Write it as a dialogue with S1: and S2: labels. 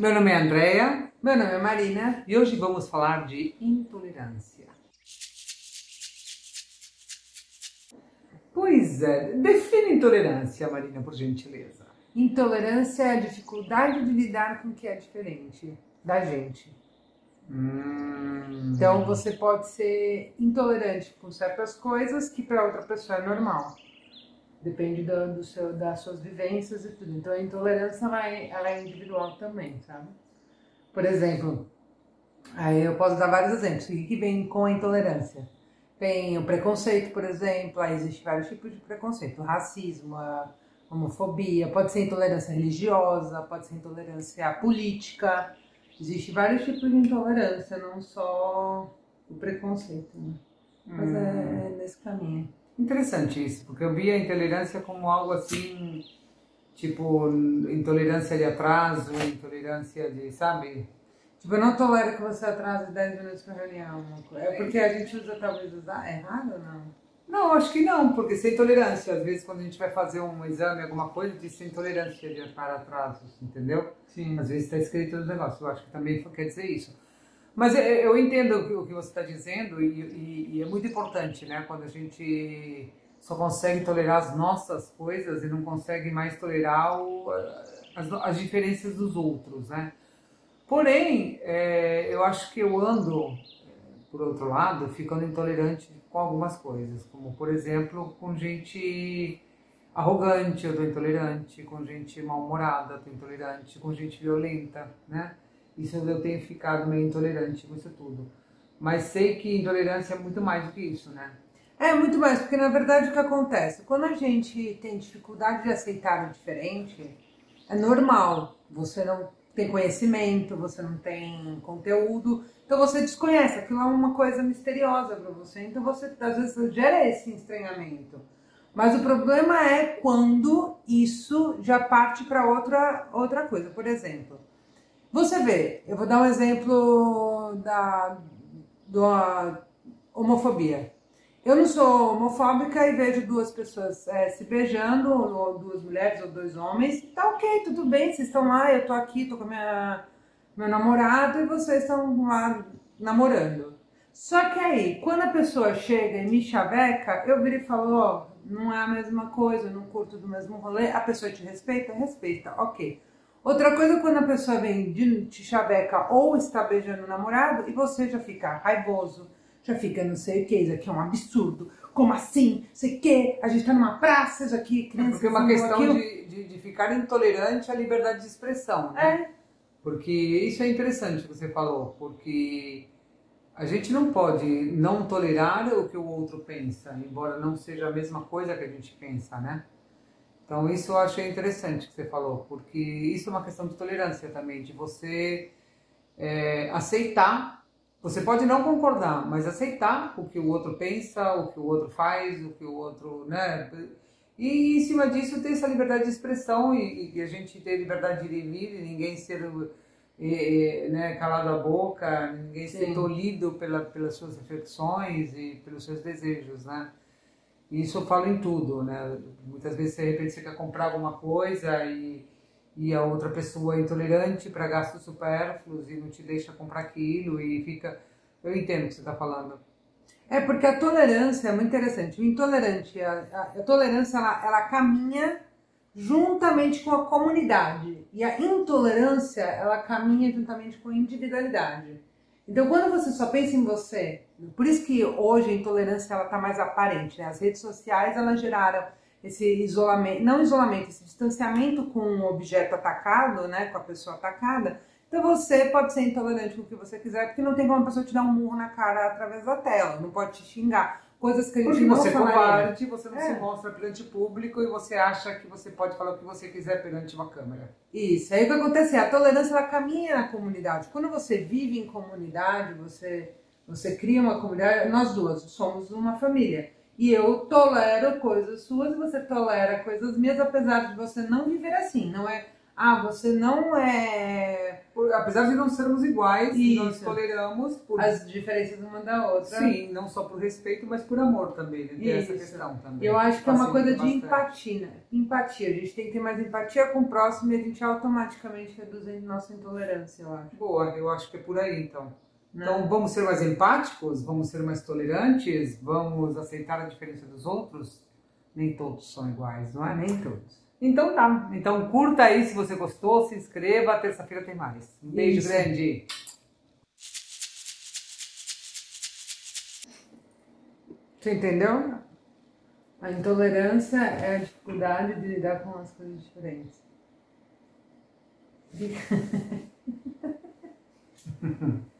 S1: Meu nome é Andrea
S2: Meu nome é Marina.
S1: e hoje vamos falar de intolerância. Pois é, define intolerância, Marina, por gentileza.
S2: Intolerância é a dificuldade de lidar com o que é diferente da gente.
S1: Hum,
S2: Então você pode ser intolerante com certas coisas que para outra pessoa é normal. Depende do, do seu, das suas vivências e tudo. Então a intolerância ela é, ela é individual também, sabe? Por exemplo, aí eu posso dar vários exemplos. O que vem com a intolerância? Tem o preconceito, por exemplo, aí existe vários tipos de preconceito. O racismo, a homofobia, pode ser intolerância religiosa, pode ser intolerância política. Existem vários tipos de intolerância, não só o preconceito. Né? Mas é, é nesse caminho.
S1: Interessante isso, porque eu vi a intolerância como algo assim, tipo, intolerância de atraso, intolerância de, sabe?
S2: Tipo, eu não tolero que você atrase 10 minutos pra reunião. É porque a gente usa, talvez, usar errado ou não?
S1: Não, acho que não, porque sem intolerância, às vezes quando a gente vai fazer um exame, alguma coisa, diz sem intolerância de para atrasos, entendeu?
S2: Sim.
S1: Às vezes está escrito no negócio, eu acho que também quer dizer isso. Mas é, eu entendo o que- você está dizendo e, e- é muito importante, né? Quando a gente só consegue tolerar as nossas coisas e não consegue mais tolerar o- as, as diferenças dos outros, né? Porém, é, eu acho que eu ando, por outro lado, ficando intolerante com algumas coisas, como por exemplo, com gente arrogante, eu tô intolerante, com gente mal-humorada, eu tô intolerante, com gente violenta, né? Isso eu tenho ficado meio intolerante com isso tudo. Mas sei que intolerância é muito mais do que isso, né?
S2: É muito mais, porque na verdade o que acontece? Quando a gente tem dificuldade de aceitar o diferente, é normal. Você não tem conhecimento, você não tem conteúdo, então você desconhece. Aquilo é uma coisa misteriosa para você, então você às vezes gera esse estranhamento. Mas o problema é quando isso já parte para outra, outra coisa. Por exemplo, você vê, eu vou dar um exemplo da do, a homofobia. Eu não sou homofóbica e vejo duas pessoas é, se beijando, ou duas mulheres ou dois homens. Tá ok, tudo bem, vocês estão lá, eu tô aqui, tô com minha, meu namorado e vocês estão lá namorando. Só que aí, quando a pessoa chega e me chaveca, eu viro e falo, ó, não é a mesma coisa, não curto do mesmo rolê, a pessoa te respeita? Respeita, ok. Outra coisa é quando a pessoa vem de te chaveca ou está beijando o namorado e você já fica raivoso, já fica não sei o que, isso aqui é um absurdo, como assim, sei o que, a gente tá numa praça, isso aqui, criança,
S1: Porque é uma questão de, de, de ficar intolerante à liberdade de expressão, né?
S2: É,
S1: Porque isso é interessante que você falou, porque a gente não pode não tolerar o que o outro pensa, embora não seja a mesma coisa que a gente pensa, né? Então isso eu achei interessante que você falou, porque isso é uma questão de tolerância também, de você é, aceitar. Você pode não concordar, mas aceitar o que o outro pensa, o que o outro faz, o que o outro, né? E em cima disso ter essa liberdade de expressão e, e a gente ter liberdade de ir e vir, e ninguém ser eh, eh, né, calado a boca, ninguém ser
S2: Sim.
S1: tolhido pela, pelas suas reflexões e pelos seus desejos, né? E Isso eu falo em tudo, né? Muitas vezes, de repente, você quer comprar alguma coisa e, e a outra pessoa é intolerante para gastos supérfluos e não te deixa comprar aquilo e fica... Eu entendo o que você está falando.
S2: É porque a tolerância é muito interessante. O intolerante, a, a, a tolerância, ela, ela caminha juntamente com a comunidade. E a intolerância, ela caminha juntamente com a individualidade. Então, quando você só pensa em você, por isso que hoje a intolerância ela está mais aparente. Né? As redes sociais elas geraram esse isolamento, não isolamento, esse distanciamento com o objeto atacado, né, com a pessoa atacada. Então você pode ser intolerante com o que você quiser, porque não tem como a pessoa te dar um murro na cara através da tela, não pode te xingar. Coisas que a gente
S1: Porque
S2: não
S1: você covarde, você não
S2: É.
S1: se mostra perante o público e você acha que você pode falar o que você quiser perante uma câmera.
S2: Isso. Aí o que acontece é a tolerância ela caminha na comunidade. Quando você vive em comunidade, você você cria uma comunidade. Nós duas somos uma família. E eu tolero coisas suas e você tolera coisas minhas, apesar de você não viver assim. Não é ah, você não é.
S1: Por- apesar de não sermos iguais,
S2: Isso.
S1: nós toleramos por
S2: As diferenças uma da outra.
S1: Sim, não só por respeito, mas por amor também, né? Tem essa questão também.
S2: Eu acho que é uma coisa de
S1: bastante.
S2: empatia, né? Empatia. A gente tem que ter mais empatia com o próximo e a gente automaticamente reduz a nossa intolerância, eu acho.
S1: Boa, eu acho que é por aí então.
S2: Né?
S1: Então vamos ser mais empáticos, vamos ser mais tolerantes, vamos aceitar a diferença dos outros. Nem todos são iguais, não é?
S2: nem todos.
S1: Então tá. Então curta aí se você gostou, se inscreva. Terça-feira tem mais. Um beijo
S2: Isso.
S1: grande.
S2: Você entendeu? A intolerância é a dificuldade de lidar com as coisas diferentes.